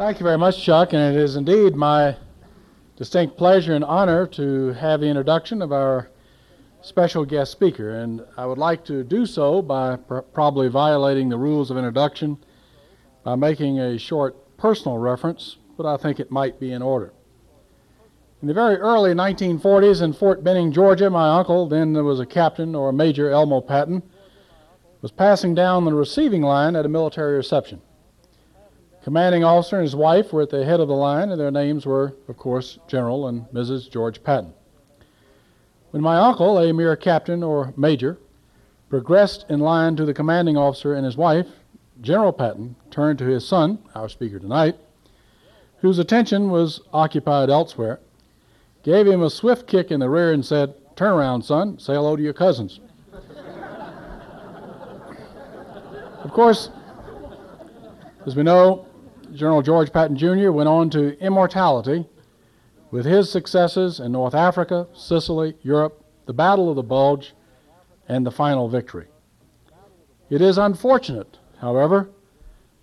Thank you very much, Chuck, and it is indeed my distinct pleasure and honor to have the introduction of our special guest speaker. And I would like to do so by pr- probably violating the rules of introduction by making a short personal reference, but I think it might be in order. In the very early 1940s in Fort Benning, Georgia, my uncle, then there was a captain or a major, Elmo Patton, was passing down the receiving line at a military reception. Commanding officer and his wife were at the head of the line, and their names were, of course, General and Mrs. George Patton. When my uncle, a mere captain or major, progressed in line to the commanding officer and his wife, General Patton turned to his son, our speaker tonight, whose attention was occupied elsewhere, gave him a swift kick in the rear, and said, Turn around, son, say hello to your cousins. of course, as we know, General George Patton Jr. went on to immortality with his successes in North Africa, Sicily, Europe, the Battle of the Bulge, and the final victory. It is unfortunate, however,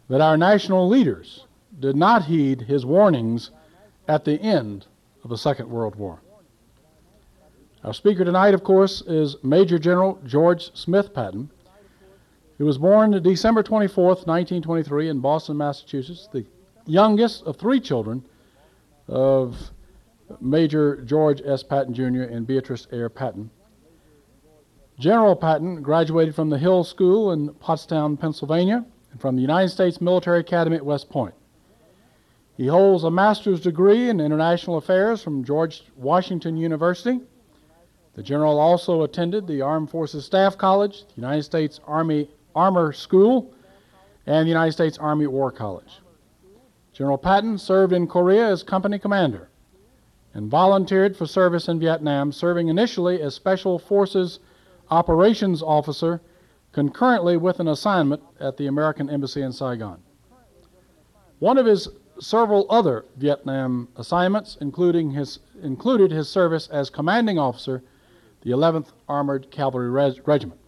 that our national leaders did not heed his warnings at the end of the Second World War. Our speaker tonight, of course, is Major General George Smith Patton, he was born December 24, 1923, in Boston, Massachusetts, the youngest of three children of Major George S. Patton Jr. and Beatrice Ayer Patton. General Patton graduated from the Hill School in Pottstown, Pennsylvania, and from the United States Military Academy at West Point. He holds a master's degree in international affairs from George Washington University. The general also attended the Armed Forces Staff College, the United States Army Armor School, and the United States Army War College. General Patton served in Korea as company commander and volunteered for service in Vietnam, serving initially as Special Forces Operations Officer concurrently with an assignment at the American Embassy in Saigon. One of his several other Vietnam assignments, including his, included his service as commanding officer, the 11th Armored Cavalry Regiment.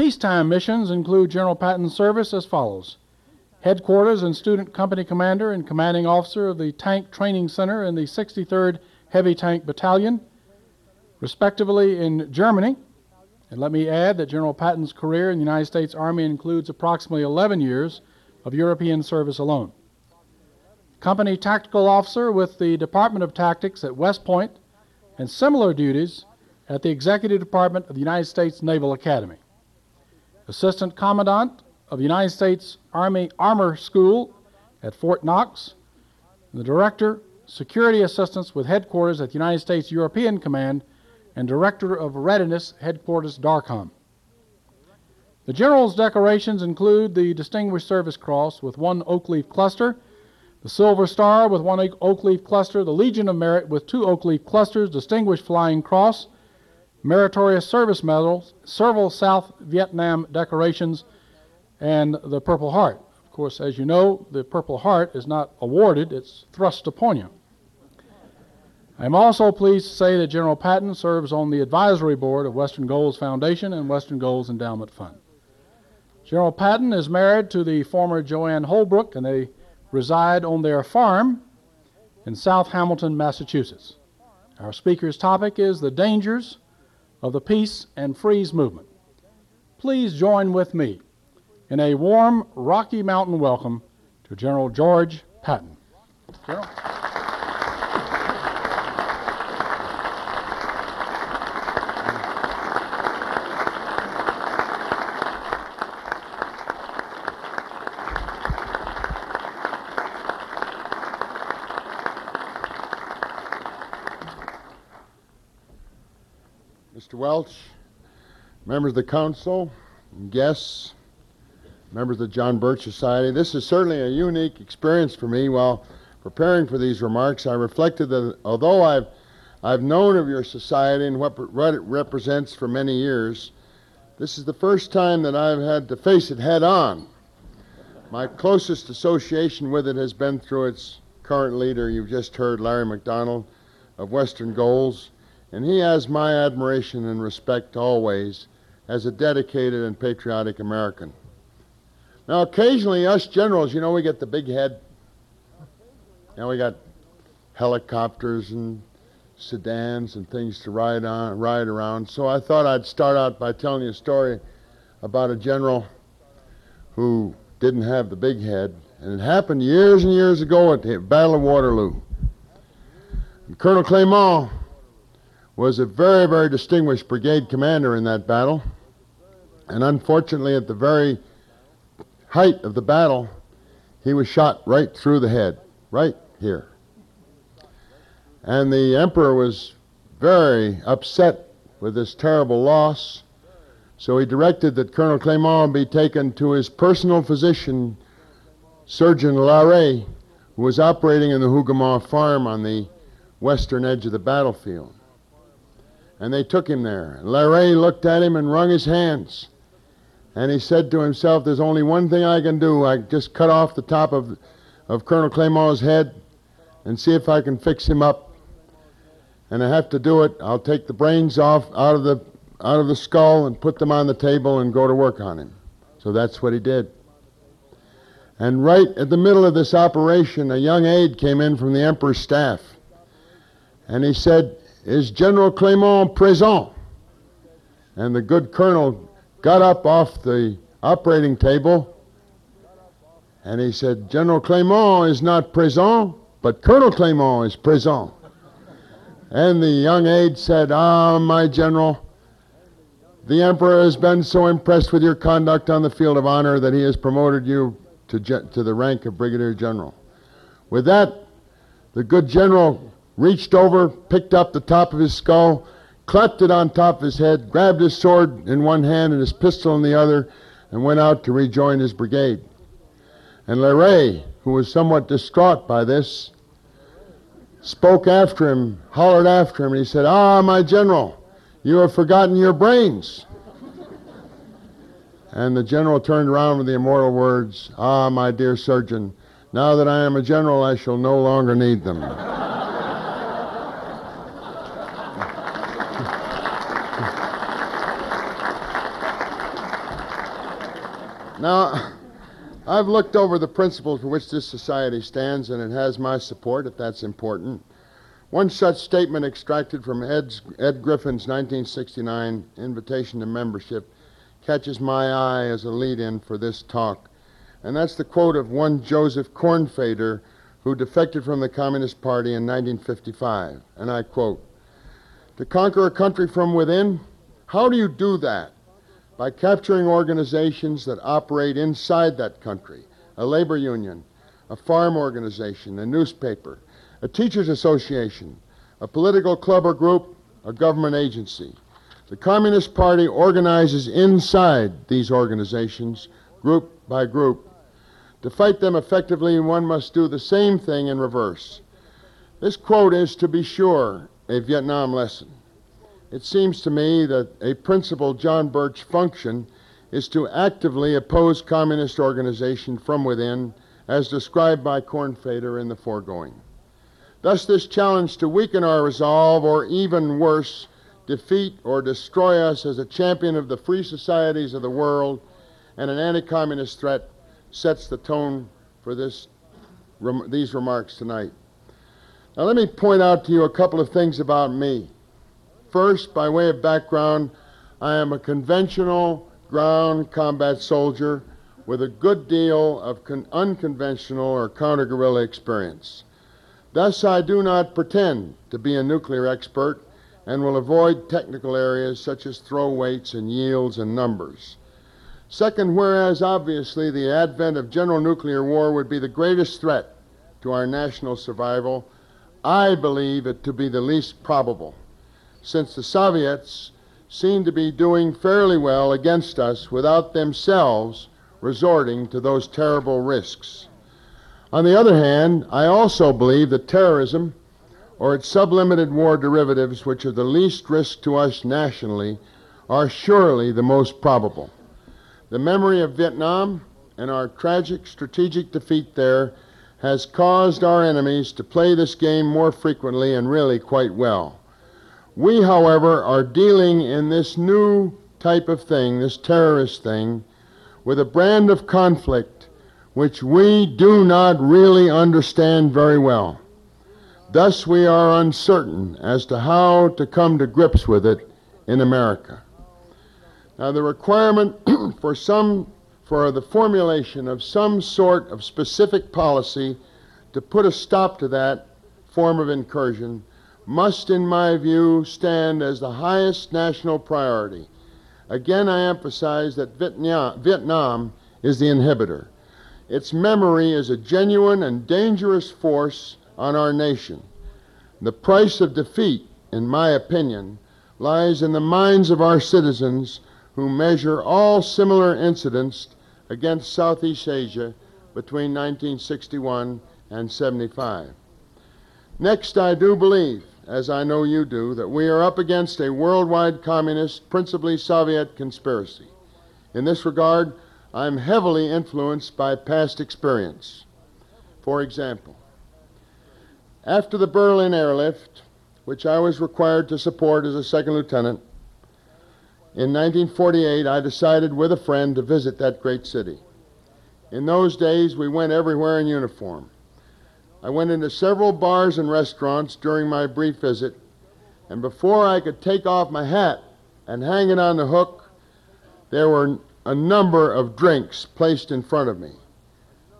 Peacetime missions include General Patton's service as follows Headquarters and Student Company Commander and Commanding Officer of the Tank Training Center in the 63rd Heavy Tank Battalion, respectively in Germany. And let me add that General Patton's career in the United States Army includes approximately 11 years of European service alone. Company Tactical Officer with the Department of Tactics at West Point, and similar duties at the Executive Department of the United States Naval Academy. Assistant Commandant of United States Army Armor School at Fort Knox, the Director, Security Assistance with headquarters at the United States European Command, and Director of Readiness, Headquarters DARCOM. The General's decorations include the Distinguished Service Cross with one oak leaf cluster, the Silver Star with one oak leaf cluster, the Legion of Merit with two oak leaf clusters, Distinguished Flying Cross, Meritorious Service Medals, several South Vietnam decorations, and the Purple Heart. Of course, as you know, the Purple Heart is not awarded, it's thrust upon you. I'm also pleased to say that General Patton serves on the advisory board of Western Goals Foundation and Western Goals Endowment Fund. General Patton is married to the former Joanne Holbrook, and they reside on their farm in South Hamilton, Massachusetts. Our speaker's topic is the dangers of the Peace and Freeze movement. Please join with me in a warm Rocky Mountain welcome to General George Patton. General. Mr. Welch, members of the council, guests, members of the John Birch Society. This is certainly a unique experience for me. While preparing for these remarks, I reflected that although I've, I've known of your society and what, what it represents for many years, this is the first time that I've had to face it head on. My closest association with it has been through its current leader, you've just heard, Larry McDonald of Western Goals and he has my admiration and respect always as a dedicated and patriotic American. Now, occasionally, us generals, you know, we get the big head. You we got helicopters and sedans and things to ride on, ride around. So I thought I'd start out by telling you a story about a general who didn't have the big head, and it happened years and years ago at the Battle of Waterloo. And Colonel Clement was a very, very distinguished brigade commander in that battle, and unfortunately, at the very height of the battle, he was shot right through the head, right here. And the emperor was very upset with this terrible loss, so he directed that Colonel Clement be taken to his personal physician, Surgeon Larrey, who was operating in the Hougoumont farm on the western edge of the battlefield. And they took him there. Larrey looked at him and wrung his hands. And he said to himself, There's only one thing I can do. I just cut off the top of, of Colonel Clement's head and see if I can fix him up. And I have to do it. I'll take the brains off out of the out of the skull and put them on the table and go to work on him. So that's what he did. And right at the middle of this operation, a young aide came in from the Emperor's staff. And he said, Is General Clement present? And the good colonel got up off the operating table and he said, General Clement is not present, but Colonel Clement is present. And the young aide said, Ah, my general, the Emperor has been so impressed with your conduct on the field of honor that he has promoted you to, to the rank of Brigadier General. With that, the good general reached over, picked up the top of his skull, clapped it on top of his head, grabbed his sword in one hand and his pistol in the other, and went out to rejoin his brigade. And Larrey, who was somewhat distraught by this, spoke after him, hollered after him, and he said, Ah, my general, you have forgotten your brains. And the general turned around with the immortal words, Ah, my dear surgeon, now that I am a general, I shall no longer need them. Now, I've looked over the principles for which this society stands, and it has my support if that's important. One such statement extracted from Ed's, Ed Griffin's 1969 invitation to membership catches my eye as a lead in for this talk. And that's the quote of one Joseph Kornfeder, who defected from the Communist Party in 1955. And I quote To conquer a country from within, how do you do that? By capturing organizations that operate inside that country a labor union, a farm organization, a newspaper a teachers' association, a political club or group, a government agency. The Communist Party organizes inside these organizations, group by group. To fight them effectively, one must do the same thing in reverse. This quote is, to be sure, a Vietnam lesson. It seems to me that a principal John Birch function is to actively oppose communist organization from within, as described by Kornfeder in the foregoing. Thus, this challenge to weaken our resolve, or even worse, defeat or destroy us as a champion of the free societies of the world and an anti communist threat, sets the tone for this, rem, these remarks tonight. Now, let me point out to you a couple of things about me. First, by way of background, I am a conventional ground combat soldier with a good deal of con- unconventional or counter guerrilla experience. Thus, I do not pretend to be a nuclear expert and will avoid technical areas such as throw weights and yields and numbers. Second, whereas obviously the advent of general nuclear war would be the greatest threat to our national survival, I believe it to be the least probable, since the Soviets seem to be doing fairly well against us without themselves resorting to those terrible risks. On the other hand, I also believe that terrorism, or its sublimited war derivatives, which are the least risk to us nationally, are surely the most probable. The memory of Vietnam and our tragic strategic defeat there has caused our enemies to play this game more frequently and really quite well. We, however, are dealing in this new type of thing, this terrorist thing, with a brand of conflict which we do not really understand very well. Thus, we are uncertain as to how to come to grips with it in America. Now, the requirement for some for the formulation of some sort of specific policy to put a stop to that form of incursion must, in my view, stand as the highest national priority. Again, I emphasize that Vietnam, is the inhibitor. Its memory is a genuine and dangerous force on our nation. The price of defeat, in my opinion, lies in the minds of our citizens who measure all similar incidents against Southeast Asia between 1961 and 75. Next, I do believe, as I know you do, that we are up against a worldwide communist, principally Soviet conspiracy. In this regard, I'm heavily influenced by past experience. For example, after the Berlin airlift, which I was required to support as a second lieutenant, in 1948 I decided with a friend to visit that great city. In those days, we went everywhere in uniform. I went into several bars and restaurants during my brief visit, and before I could take off my hat and hang it on the hook, there were a number of drinks placed in front of me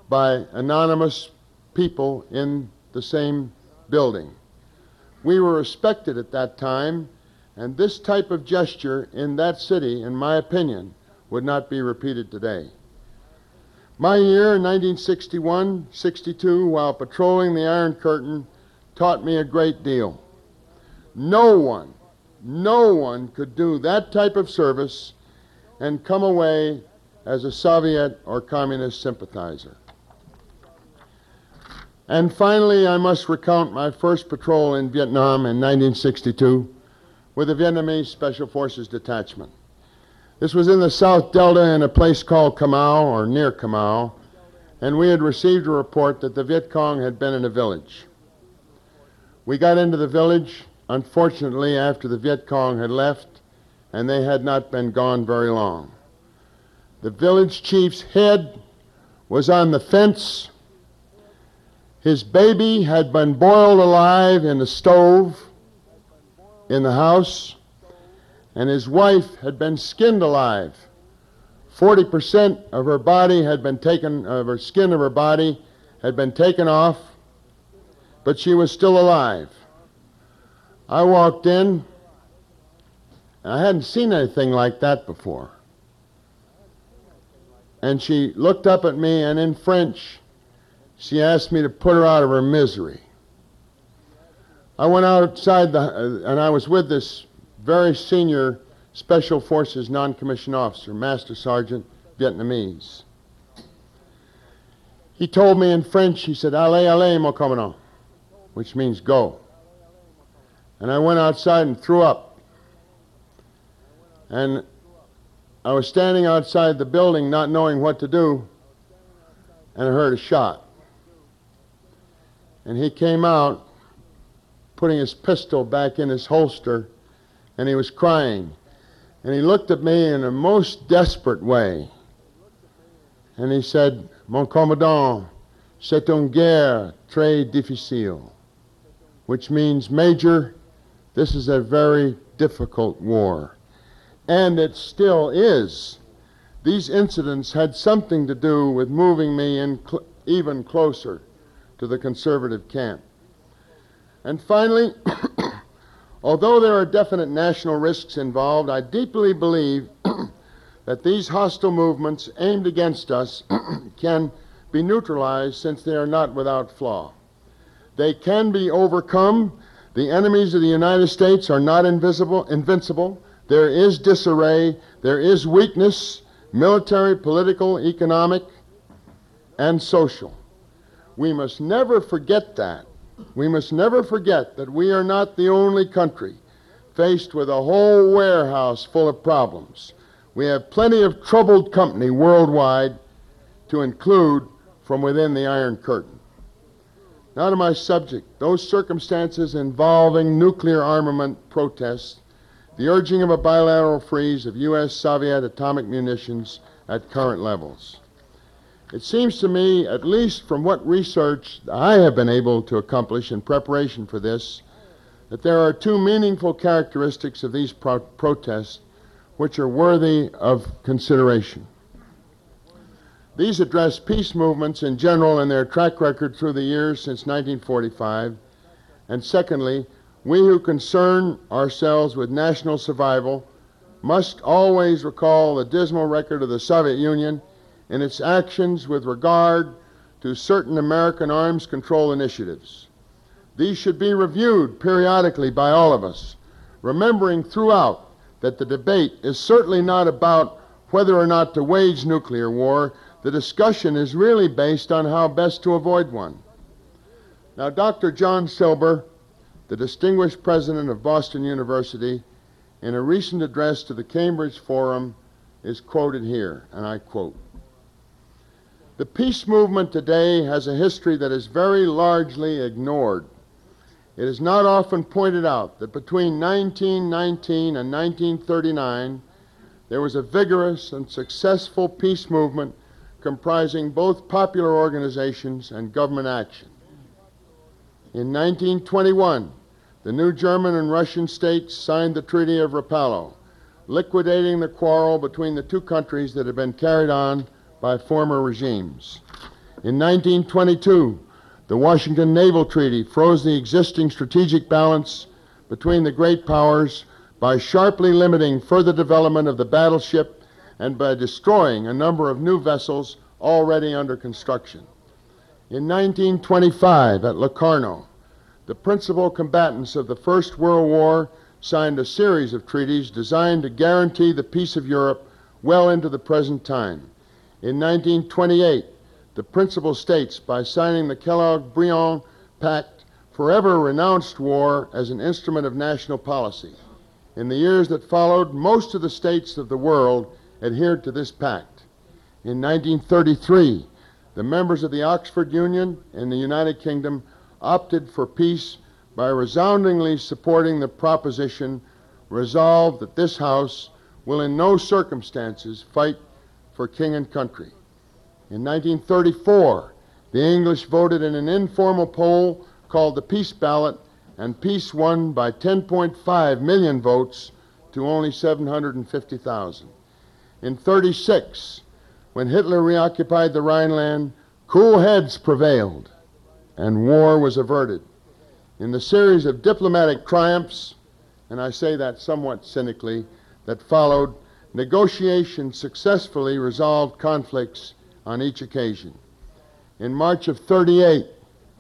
by anonymous people in the same building. We were respected at that time, and this type of gesture in that city, in my opinion, would not be repeated today. My year, 1961 62, while patrolling the Iron Curtain, taught me a great deal. No one, no one could do that type of service and come away as a Soviet or communist sympathizer. And finally, I must recount my first patrol in Vietnam in 1962 with the Vietnamese Special Forces Detachment. This was in the South Delta in a place called Kamau, or near Kamau, and we had received a report that the Viet Cong had been in a village. We got into the village, unfortunately, after the Viet Cong had left, and they had not been gone very long. The village chief's head was on the fence. His baby had been boiled alive in the stove in the house, and his wife had been skinned alive. 40% of her body had been taken, of her skin of her body had been taken off, but she was still alive. I walked in, and I hadn't seen anything like that before. And she looked up at me, and in French, she asked me to put her out of her misery. I went outside, the, uh, and I was with this very senior Special Forces non commissioned officer, Master Sergeant Vietnamese. He told me in French, he said, Allez, allez, mon commandant, which means go. And I went outside and threw up. And I was standing outside the building not knowing what to do, and I heard a shot. And he came out, putting his pistol back in his holster, and he was crying. And he looked at me in a most desperate way. And he said, Mon commandant, c'est une guerre très difficile, which means, Major, this is a very difficult war. And it still is. These incidents had something to do with moving me cl- even closer to the conservative camp. And finally, although there are definite national risks involved, I deeply believe that these hostile movements aimed against us can be neutralized since they are not without flaw. They can be overcome. The enemies of the United States are not invisible, invincible. There is disarray, there is weakness, military, political, economic, and social. We must never forget that. We must never forget that we are not the only country faced with a whole warehouse full of problems. We have plenty of troubled company worldwide to include from within the Iron Curtain. Now to my subject. Those circumstances involving nuclear armament protests, the urging of a bilateral freeze of U.S. Soviet atomic munitions, at current levels. It seems to me, at least from what research I have been able to accomplish in preparation for this, that there are two meaningful characteristics of these pro- protests which are worthy of consideration. These address peace movements in general and their track record through the years since 1945. And secondly, we who concern ourselves with national survival must always recall the dismal record of the Soviet Union in its actions with regard to certain American arms control initiatives. These should be reviewed periodically by all of us, remembering throughout that the debate is certainly not about whether or not to wage nuclear war. The discussion is really based on how best to avoid one. Now, Dr. John Silber, the distinguished president of Boston University, in a recent address to the Cambridge Forum, is quoted here, and I quote The peace movement today has a history that is very largely ignored. It is not often pointed out that between 1919 and 1939, there was a vigorous and successful peace movement comprising both popular organizations and government action. In 1921, the new German and Russian states signed the Treaty of Rapallo, liquidating the quarrel between the two countries that had been carried on by former regimes. In 1922, the Washington Naval Treaty froze the existing strategic balance between the great powers by sharply limiting further development of the battleship and by destroying a number of new vessels already under construction. In 1925, at Locarno, the principal combatants of the First World War signed a series of treaties designed to guarantee the peace of Europe well into the present time. In 1928, the principal states, by signing the Kellogg Briand Pact, forever renounced war as an instrument of national policy. In the years that followed, most of the states of the world adhered to this pact. In 1933, the members of the Oxford Union in the United Kingdom opted for peace by resoundingly supporting the proposition resolved that this House will in no circumstances fight for king and country. In 1934, the English voted in an informal poll called the Peace Ballot, and peace won by 10.5 million votes to only 750,000. In 36, when Hitler reoccupied the Rhineland, cool heads prevailed and war was averted. In the series of diplomatic triumphs, and I say that somewhat cynically, that followed, negotiations successfully resolved conflicts on each occasion. In March of 38,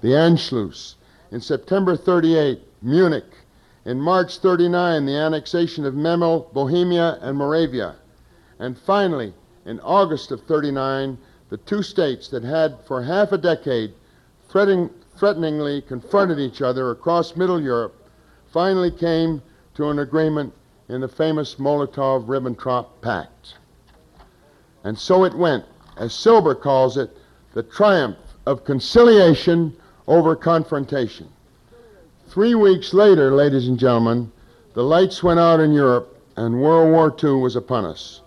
the Anschluss. In September 38, Munich. In March 39, the annexation of Memel, Bohemia, and Moravia. And finally, in August of 39, the two states that had for half a decade threatening, threateningly confronted each other across Middle Europe finally came to an agreement in the famous Molotov Ribbentrop Pact. And so it went, as Silber calls it, the triumph of conciliation over confrontation. Three weeks later, ladies and gentlemen, the lights went out in Europe and World War II was upon us.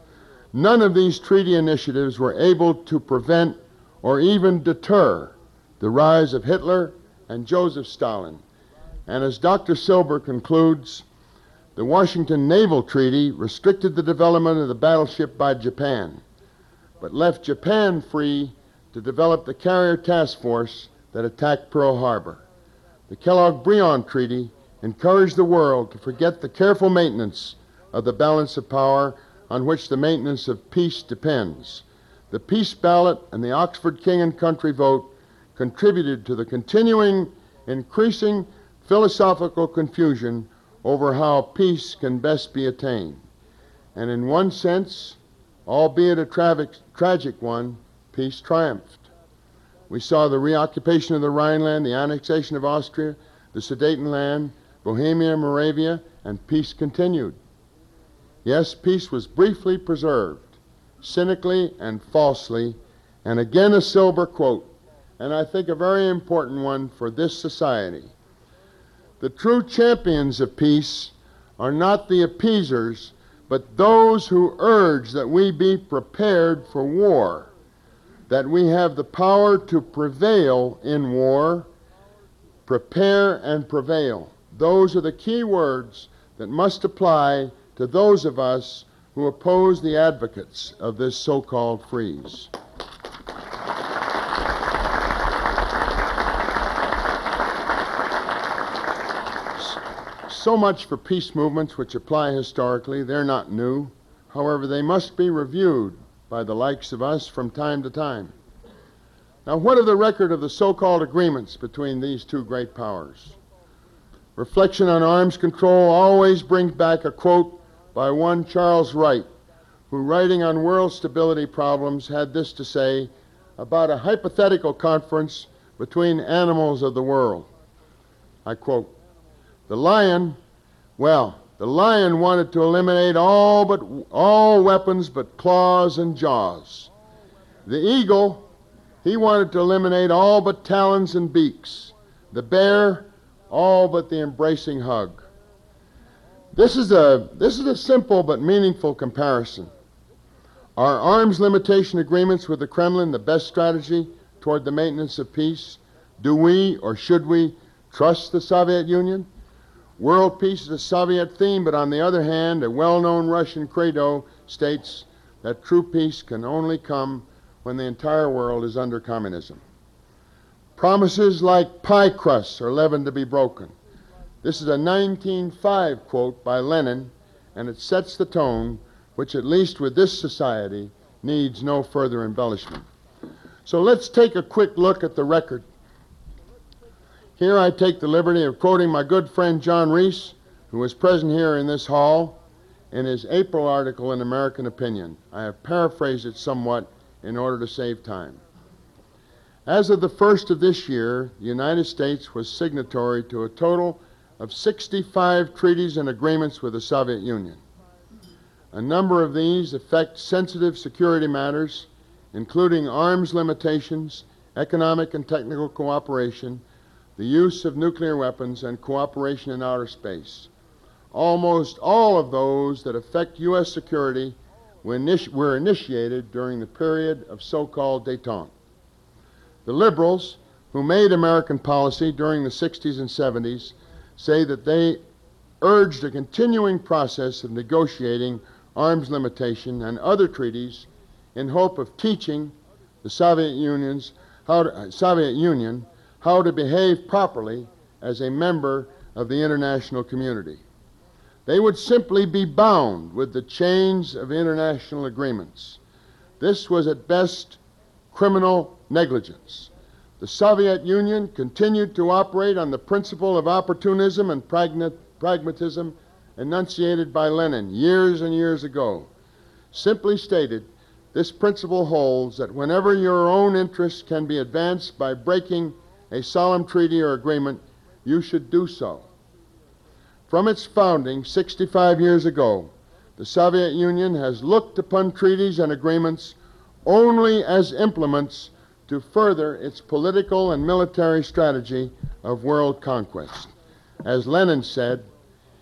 None of these treaty initiatives were able to prevent or even deter the rise of Hitler and Joseph Stalin. And as Dr. Silber concludes, the Washington Naval Treaty restricted the development of the battleship by Japan, but left Japan free to develop the carrier task force that attacked Pearl Harbor. The Kellogg Briand Treaty encouraged the world to forget the careful maintenance of the balance of power on which the maintenance of peace depends. The peace ballot and the Oxford King and Country vote contributed to the continuing, increasing philosophical confusion over how peace can best be attained. And in one sense, albeit a tragic, tragic one, peace triumphed. We saw the reoccupation of the Rhineland, the annexation of Austria, the Sudetenland, Bohemia, Moravia, and peace continued. Yes, peace was briefly preserved, cynically and falsely, and again a Silber quote, and I think a very important one for this society. The true champions of peace are not the appeasers, but those who urge that we be prepared for war, that we have the power to prevail in war, prepare and prevail. Those are the key words that must apply to those of us who oppose the advocates of this so called freeze. So much for peace movements which apply historically. They're not new. However, they must be reviewed by the likes of us from time to time. Now, what of the record of the so called agreements between these two great powers? Reflection on arms control always brings back a quote by one Charles Wright, who, writing on world stability problems, had this to say about a hypothetical conference between animals of the world. I quote The lion, well, the lion wanted to eliminate all but all weapons but claws and jaws. The eagle, he wanted to eliminate all but talons and beaks. The bear, all but the embracing hug. This is a, this is a simple but meaningful comparison. Are arms limitation agreements with the Kremlin the best strategy toward the maintenance of peace? Do we, or should we, trust the Soviet Union? World peace is a Soviet theme, but on the other hand, a well known Russian credo states that true peace can only come when the entire world is under communism. Promises like pie crusts are leavened to be broken. This is a 1905 quote by Lenin, and it sets the tone, which, at least with this society, needs no further embellishment. So let's take a quick look at the record. Here I take the liberty of quoting my good friend John Rees, who was present here in this hall, in his April article in American Opinion. I have paraphrased it somewhat in order to save time. As of the first of this year, the United States was signatory to a total of 65 treaties and agreements with the Soviet Union. A number of these affect sensitive security matters, including arms limitations, economic and technical cooperation, the use of nuclear weapons, and cooperation in outer space. Almost all of those that affect U.S. security were, were initiated during the period of so called detente. The liberals, who made American policy during the 60s and 70s, say that they urged a continuing process of negotiating arms limitation and other treaties in hope of teaching the Soviet Union's how to, uh, Soviet Union how to behave properly as a member of the international community. They would simply be bound with the chains of international agreements. This was at best criminal negligence. The Soviet Union continued to operate on the principle of opportunism and pragmatism enunciated by Lenin years and years ago. Simply stated, this principle holds that whenever your own interests can be advanced by breaking a solemn treaty or agreement, you should do so. From its founding 65 years ago, the Soviet Union has looked upon treaties and agreements only as implements to further its political and military strategy of world conquest. As Lenin said,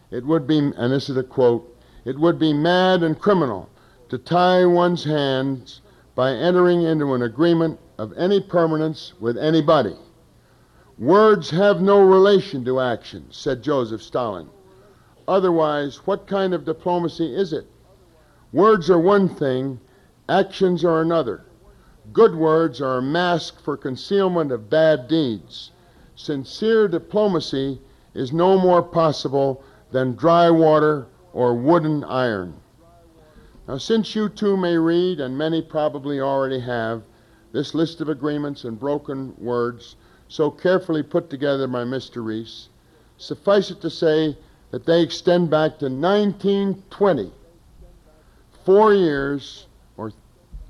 it would be, and this is a quote, it would be mad and criminal to tie one's hands by entering into an agreement of any permanence with anybody. Words have no relation to action, said Joseph Stalin. Otherwise, what kind of diplomacy is it? Words are one thing, actions are another. Good words are a mask for concealment of bad deeds. Sincere diplomacy is no more possible than dry water or wooden iron. Now, since you too may read, and many probably already have, this list of agreements and broken words so carefully put together by Mr. Rees, suffice it to say that they extend back to 1920, four years or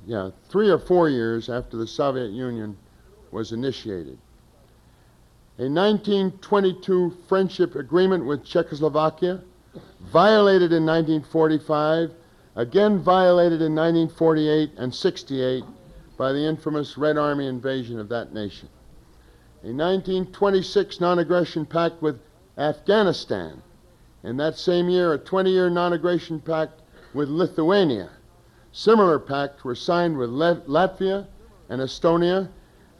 yeah, three or four years after the Soviet Union was initiated. A 1922 friendship agreement with Czechoslovakia, violated in 1945, again violated in 1948 and 68 by the infamous Red Army invasion of that nation. A 1926 non aggression pact with Afghanistan. In that same year, a 20 year non aggression pact with Lithuania. Similar pacts were signed with Lat- Latvia and Estonia,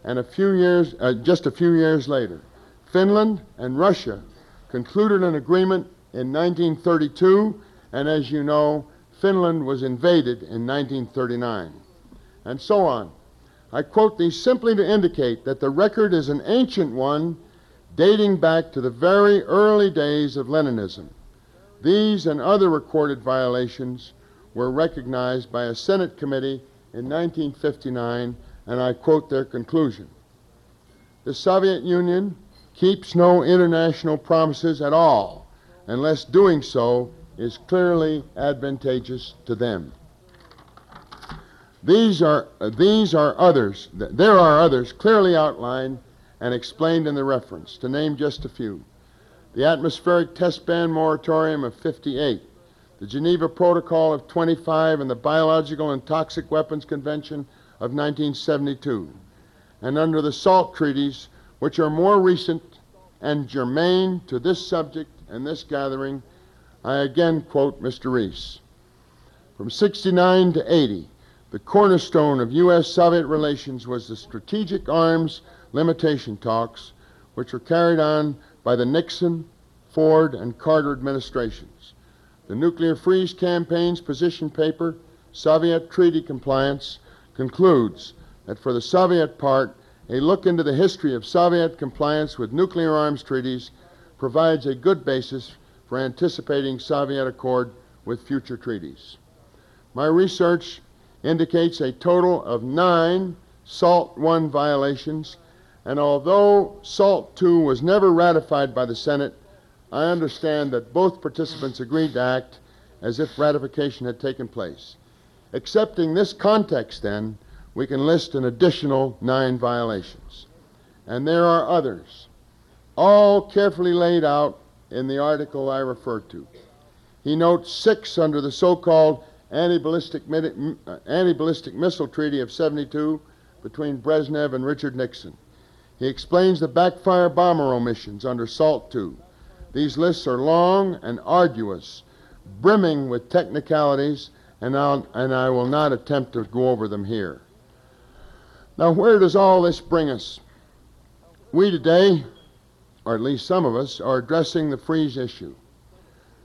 and a few years, uh, just a few years later, Finland and Russia concluded an agreement in 1932, and as you know, Finland was invaded in 1939, and so on. I quote these simply to indicate that the record is an ancient one dating back to the very early days of Leninism. These and other recorded violations were recognized by a Senate committee in 1959, and I quote their conclusion. The Soviet Union keeps no international promises at all unless doing so is clearly advantageous to them. These are, uh, these are others, there are others clearly outlined and explained in the reference, to name just a few. The atmospheric test ban moratorium of 58, the Geneva Protocol of 25, and the Biological and Toxic Weapons Convention of 1972, and under the SALT treaties, which are more recent and germane to this subject and this gathering, I again quote Mr. Rees. From 69 to 80, the cornerstone of U.S. Soviet relations was the strategic arms limitation talks, which were carried on by the Nixon, Ford, and Carter administrations. The Nuclear Freeze Campaign's position paper, Soviet Treaty Compliance, concludes that for the Soviet part, a look into the history of Soviet compliance with nuclear arms treaties provides a good basis for anticipating Soviet accord with future treaties. My research indicates a total of nine SALT I violations, and although SALT II was never ratified by the Senate, I understand that both participants agreed to act as if ratification had taken place. Accepting this context, then, we can list an additional nine violations. And there are others, all carefully laid out in the article I referred to. He notes six under the so called anti-ballistic, uh, anti-ballistic missile treaty of 72 between Brezhnev and Richard Nixon. He explains the backfire bomber omissions under SALT II. These lists are long and arduous, brimming with technicalities, and, I'll, and I will not attempt to go over them here. Now, where does all this bring us? We today, or at least some of us, are addressing the freeze issue.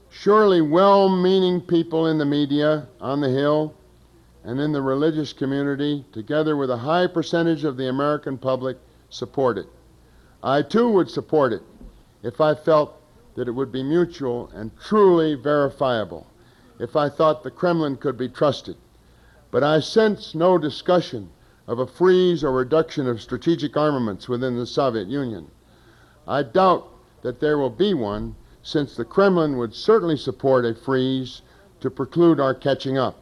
Surely well meaning people in the media, on the Hill, and in the religious community, together with a high percentage of the American public, support it. I too would support it if I felt that it would be mutual and truly verifiable, if I thought the Kremlin could be trusted. But I sense no discussion of a freeze or reduction of strategic armaments within the Soviet Union. I doubt that there will be one since the Kremlin would certainly support a freeze to preclude our catching up.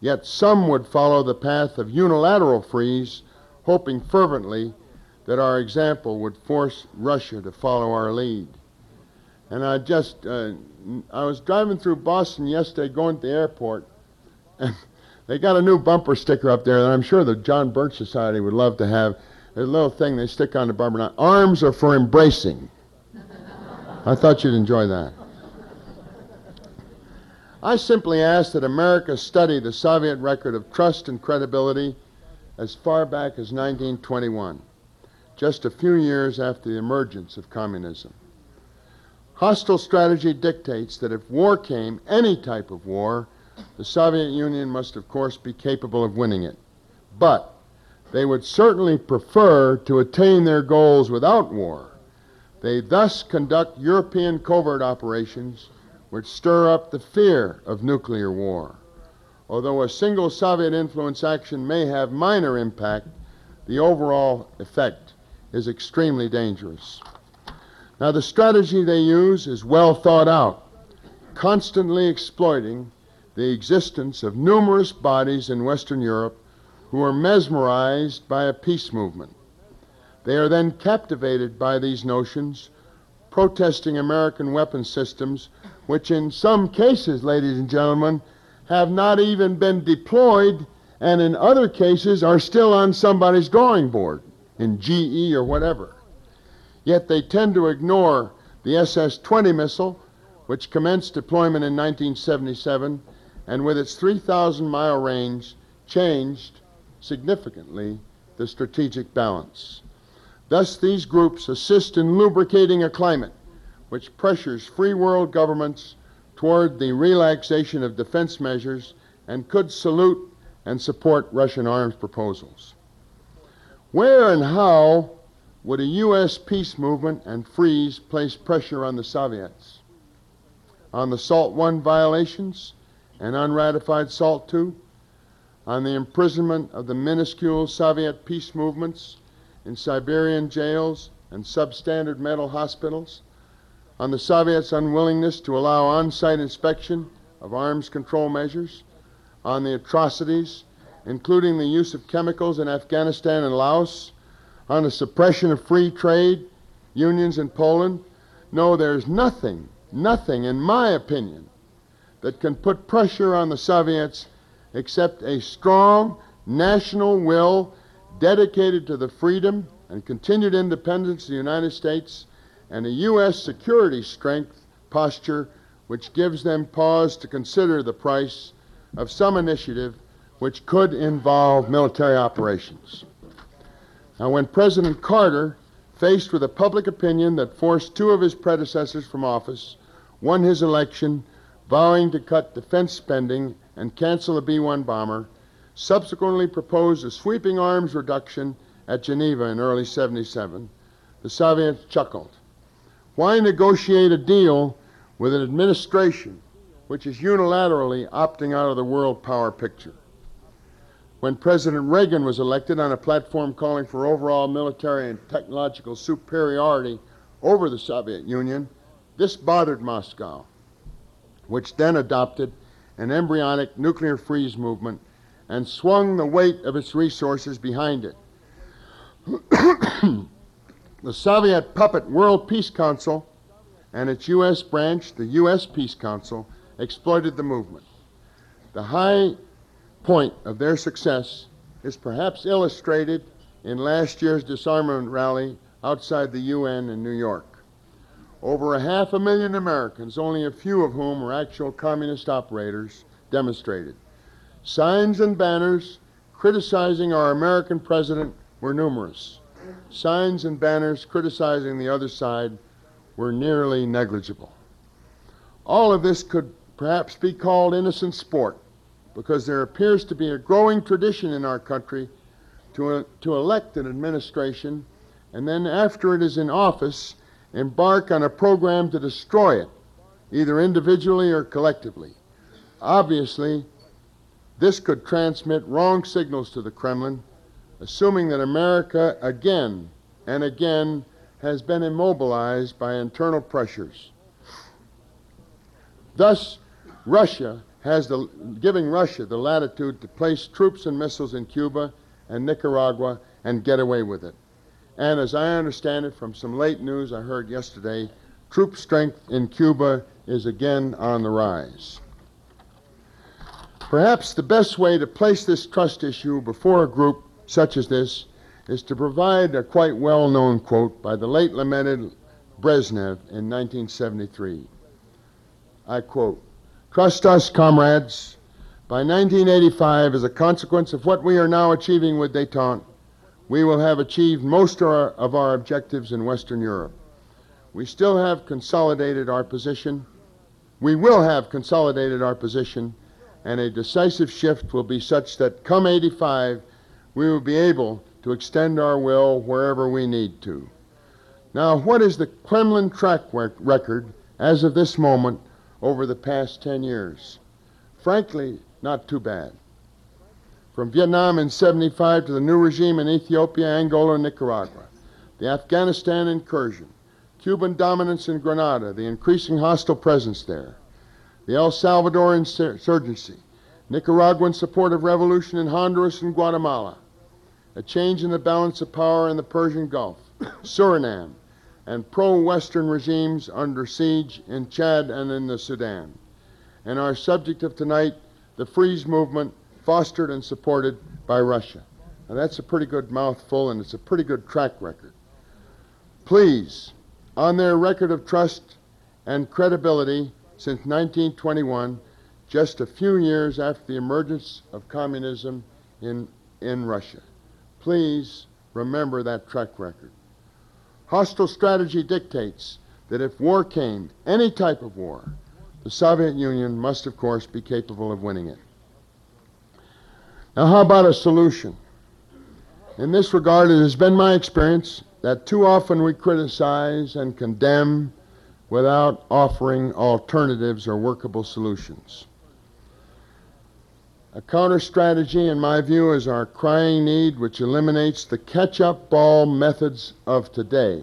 Yet some would follow the path of unilateral freeze, hoping fervently that our example would force Russia to follow our lead. And I just, uh, I was driving through Boston yesterday going to the airport, and they got a new bumper sticker up there that I'm sure the John Birch Society would love to have. A little thing they stick on the bumper. Arms are for embracing. I thought you'd enjoy that. I simply ask that America study the Soviet record of trust and credibility as far back as 1921, just a few years after the emergence of communism. Hostile strategy dictates that if war came, any type of war, the Soviet Union must, of course, be capable of winning it. But they would certainly prefer to attain their goals without war they thus conduct European covert operations which stir up the fear of nuclear war. Although a single Soviet influence action may have minor impact, the overall effect is extremely dangerous. Now, the strategy they use is well thought out, constantly exploiting the existence of numerous bodies in Western Europe who are mesmerized by a peace movement. They are then captivated by these notions, protesting American weapon systems, which in some cases, ladies and gentlemen, have not even been deployed and in other cases are still on somebody's drawing board in GE or whatever. Yet they tend to ignore the SS 20 missile, which commenced deployment in 1977 and with its 3,000 mile range, changed significantly the strategic balance. Thus, these groups assist in lubricating a climate which pressures free world governments toward the relaxation of defense measures and could salute and support Russian arms proposals. Where and how would a U.S. peace movement and freeze place pressure on the Soviets? On the SALT I violations and unratified SALT II? On the imprisonment of the minuscule Soviet peace movements in Siberian jails and substandard mental hospitals? On the Soviets' unwillingness to allow on site inspection of arms control measures? On the atrocities, including the use of chemicals in Afghanistan and Laos? on the suppression of free trade unions in Poland. No, there's nothing, nothing, in my opinion, that can put pressure on the Soviets except a strong national will dedicated to the freedom and continued independence of the United States and a U.S. security strength posture which gives them pause to consider the price of some initiative which could involve military operations. Now, when President Carter, faced with a public opinion that forced two of his predecessors from office, won his election, vowing to cut defense spending and cancel the B 1 bomber, subsequently proposed a sweeping arms reduction at Geneva in early 77, the Soviets chuckled. Why negotiate a deal with an administration which is unilaterally opting out of the world power picture? when President Reagan was elected on a platform calling for overall military and technological superiority over the Soviet Union, this bothered Moscow, which then adopted an embryonic nuclear freeze movement and swung the weight of its resources behind it. the Soviet puppet World Peace Council and its U.S. branch, the U.S. Peace Council, exploited the movement. The high point of their success is perhaps illustrated in last year's disarmament rally outside the UN in New York. Over a half a million Americans, only a few of whom were actual communist operators, demonstrated. Signs and banners criticizing our American president were numerous. Signs and banners criticizing the other side were nearly negligible. All of this could perhaps be called innocent sport because there appears to be a growing tradition in our country to, uh, to elect an administration and then, after it is in office, embark on a program to destroy it, either individually or collectively. Obviously, this could transmit wrong signals to the Kremlin, assuming that America again and again has been immobilized by internal pressures. Thus, Russia has the, giving Russia the latitude to place troops and missiles in Cuba and Nicaragua and get away with it. And as I understand it from some late news I heard yesterday, troop strength in Cuba is again on the rise. Perhaps the best way to place this trust issue before a group such as this is to provide a quite well known quote by the late lamented Brezhnev in 1973. I quote, Trust us, comrades. By 1985, as a consequence of what we are now achieving with detente, we will have achieved most of our, of our objectives in Western Europe. We still have consolidated our position. We will have consolidated our position, and a decisive shift will be such that come 85, we will be able to extend our will wherever we need to. Now, what is the Kremlin track record as of this moment over the past 10 years. Frankly, not too bad. From Vietnam in 75 to the new regime in Ethiopia, Angola, and Nicaragua, the Afghanistan incursion, Cuban dominance in Grenada, the increasing hostile presence there, the El Salvador insurgency, Nicaraguan support of revolution in Honduras and Guatemala, a change in the balance of power in the Persian Gulf, Suriname, and pro Western regimes under siege in Chad and in the Sudan. And our subject of tonight, the freeze movement, fostered and supported by Russia. Now, that's a pretty good mouthful, and it's a pretty good track record. Please, on their record of trust and credibility since 1921, just a few years after the emergence of communism in, in Russia. Please remember that track record. Hostile strategy dictates that if war came, any type of war, the Soviet Union must, of course, be capable of winning it. Now, how about a solution? In this regard, it has been my experience that too often we criticize and condemn without offering alternatives or workable solutions. A counter strategy, in my view, is our crying need which eliminates the catch up ball methods of today.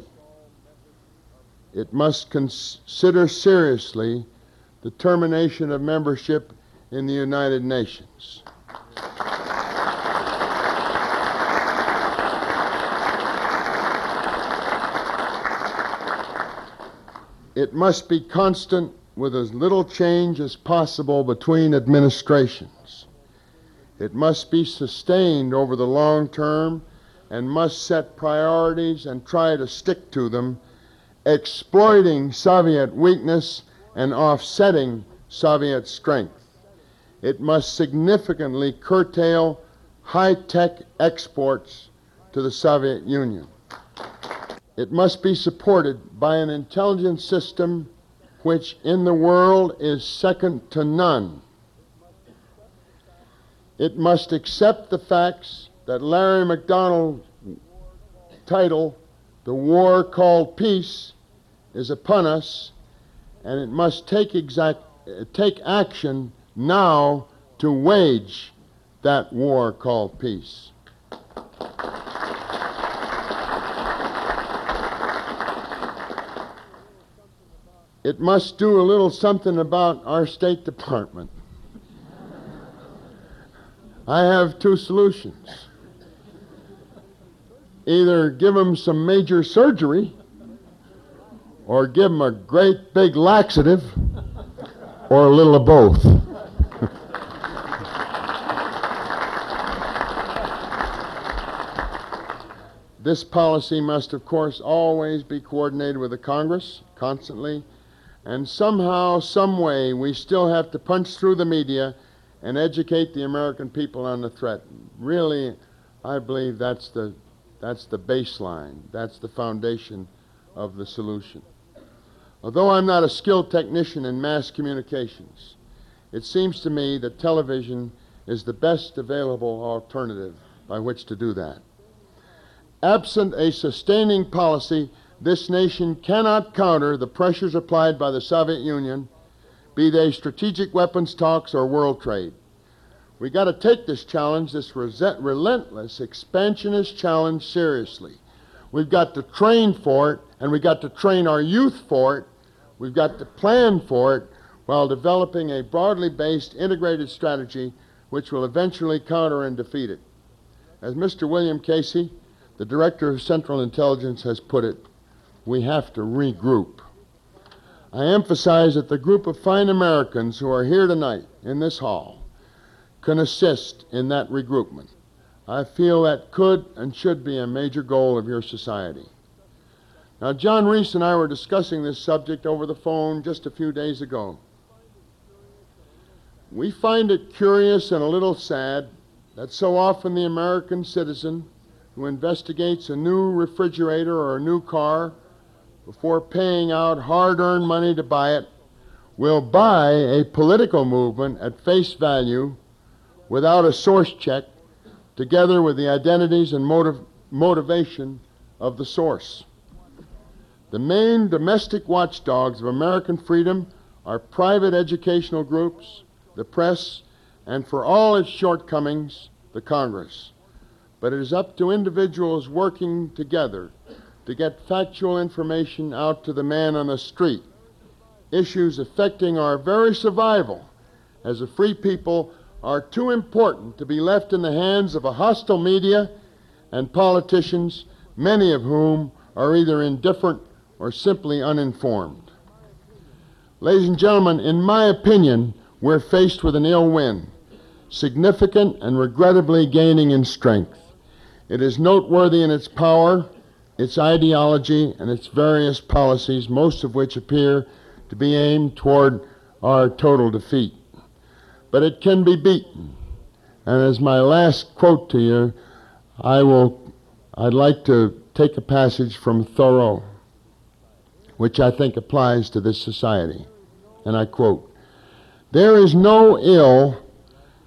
It must consider seriously the termination of membership in the United Nations. It must be constant with as little change as possible between administrations. It must be sustained over the long term and must set priorities and try to stick to them, exploiting Soviet weakness and offsetting Soviet strength. It must significantly curtail high tech exports to the Soviet Union. It must be supported by an intelligence system which in the world is second to none. It must accept the facts that Larry McDonald's title, The War Called Peace, is upon us, and it must take, exact, take action now to wage that war called peace. It must do a little something about our State Department. I have two solutions. Either give them some major surgery or give them a great big laxative or a little of both. this policy must, of course, always be coordinated with the Congress, constantly and somehow, some way, we still have to punch through the media and educate the American people on the threat. Really, I believe that's the, that's the baseline, that's the foundation of the solution. Although I'm not a skilled technician in mass communications, it seems to me that television is the best available alternative by which to do that. Absent a sustaining policy this nation cannot counter the pressures applied by the Soviet Union, be they strategic weapons talks or world trade. We got to take this challenge, this relentless expansionist challenge, seriously. We've got to train for it, and we've got to train our youth for it. We've got to plan for it while developing a broadly based integrated strategy which will eventually counter and defeat it. As Mr. William Casey, the Director of Central Intelligence, has put it, we have to regroup. I emphasize that the group of fine Americans who are here tonight in this hall can assist in that regroupment. I feel that could and should be a major goal of your society. Now, John Rees and I were discussing this subject over the phone just a few days ago. We find it curious and a little sad that so often the American citizen who investigates a new refrigerator or a new car before paying out hard earned money to buy it, will buy a political movement at face value without a source check, together with the identities and motiv- motivation of the source. The main domestic watchdogs of American freedom are private educational groups, the press, and for all its shortcomings, the Congress. But it is up to individuals working together to get factual information out to the man on the street. Issues affecting our very survival as a free people are too important to be left in the hands of a hostile media and politicians, many of whom are either indifferent or simply uninformed. Ladies and gentlemen, in my opinion, we're faced with an ill wind, significant and regrettably gaining in strength. It is noteworthy in its power its ideology, and its various policies, most of which appear to be aimed toward our total defeat. but it can be beaten. And as my last quote to you, I will, I'd like to take a passage from Thoreau, which I think applies to this society. And I quote, There is no ill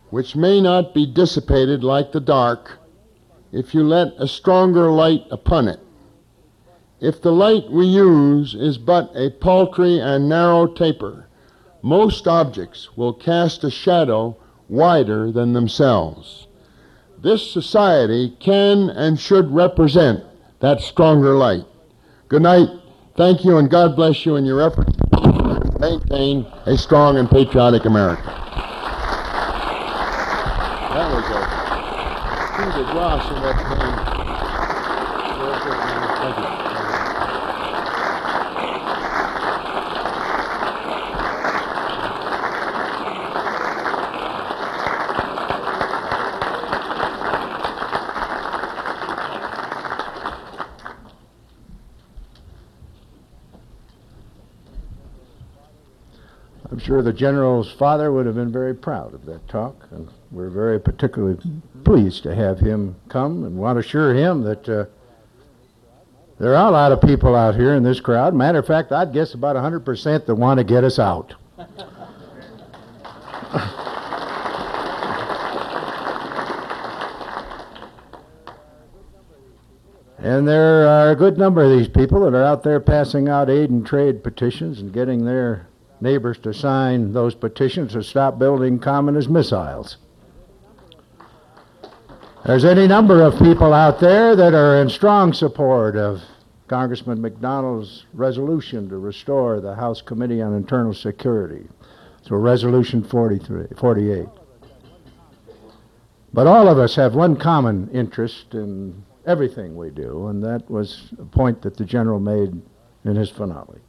which may not be dissipated like the dark if you let a stronger light upon it. If the light we use is but a paltry and narrow taper, most objects will cast a shadow wider than themselves. This society can and should represent that stronger light. Good night. Thank you, and God bless you in your efforts to maintain a strong and patriotic America. That was a coup de grace in that Thank you. I'm sure the general's father would have been very proud of that talk, and we're very particularly pleased to have him come and want to assure him that uh, there are a lot of people out here in this crowd. Matter of fact, I'd guess about 100% that want to get us out. And there are a good number of these people that are out there passing out aid and trade petitions and getting their neighbors to sign those petitions to stop building communist missiles. There's any number of people out there that are in strong support of Congressman McDonald's resolution to restore the House Committee on Internal Security through Resolution 43, 48. But all of us have one common interest in everything we do, and that was a point that the general made in his finale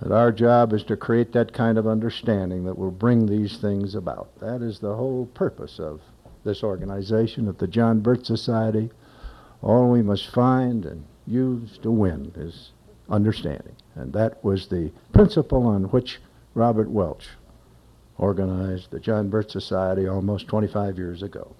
that our job is to create that kind of understanding that will bring these things about. That is the whole purpose of this organization, of the John Birch Society. All we must find and use to win is understanding. And that was the principle on which Robert Welch organized the John Birch Society almost 25 years ago.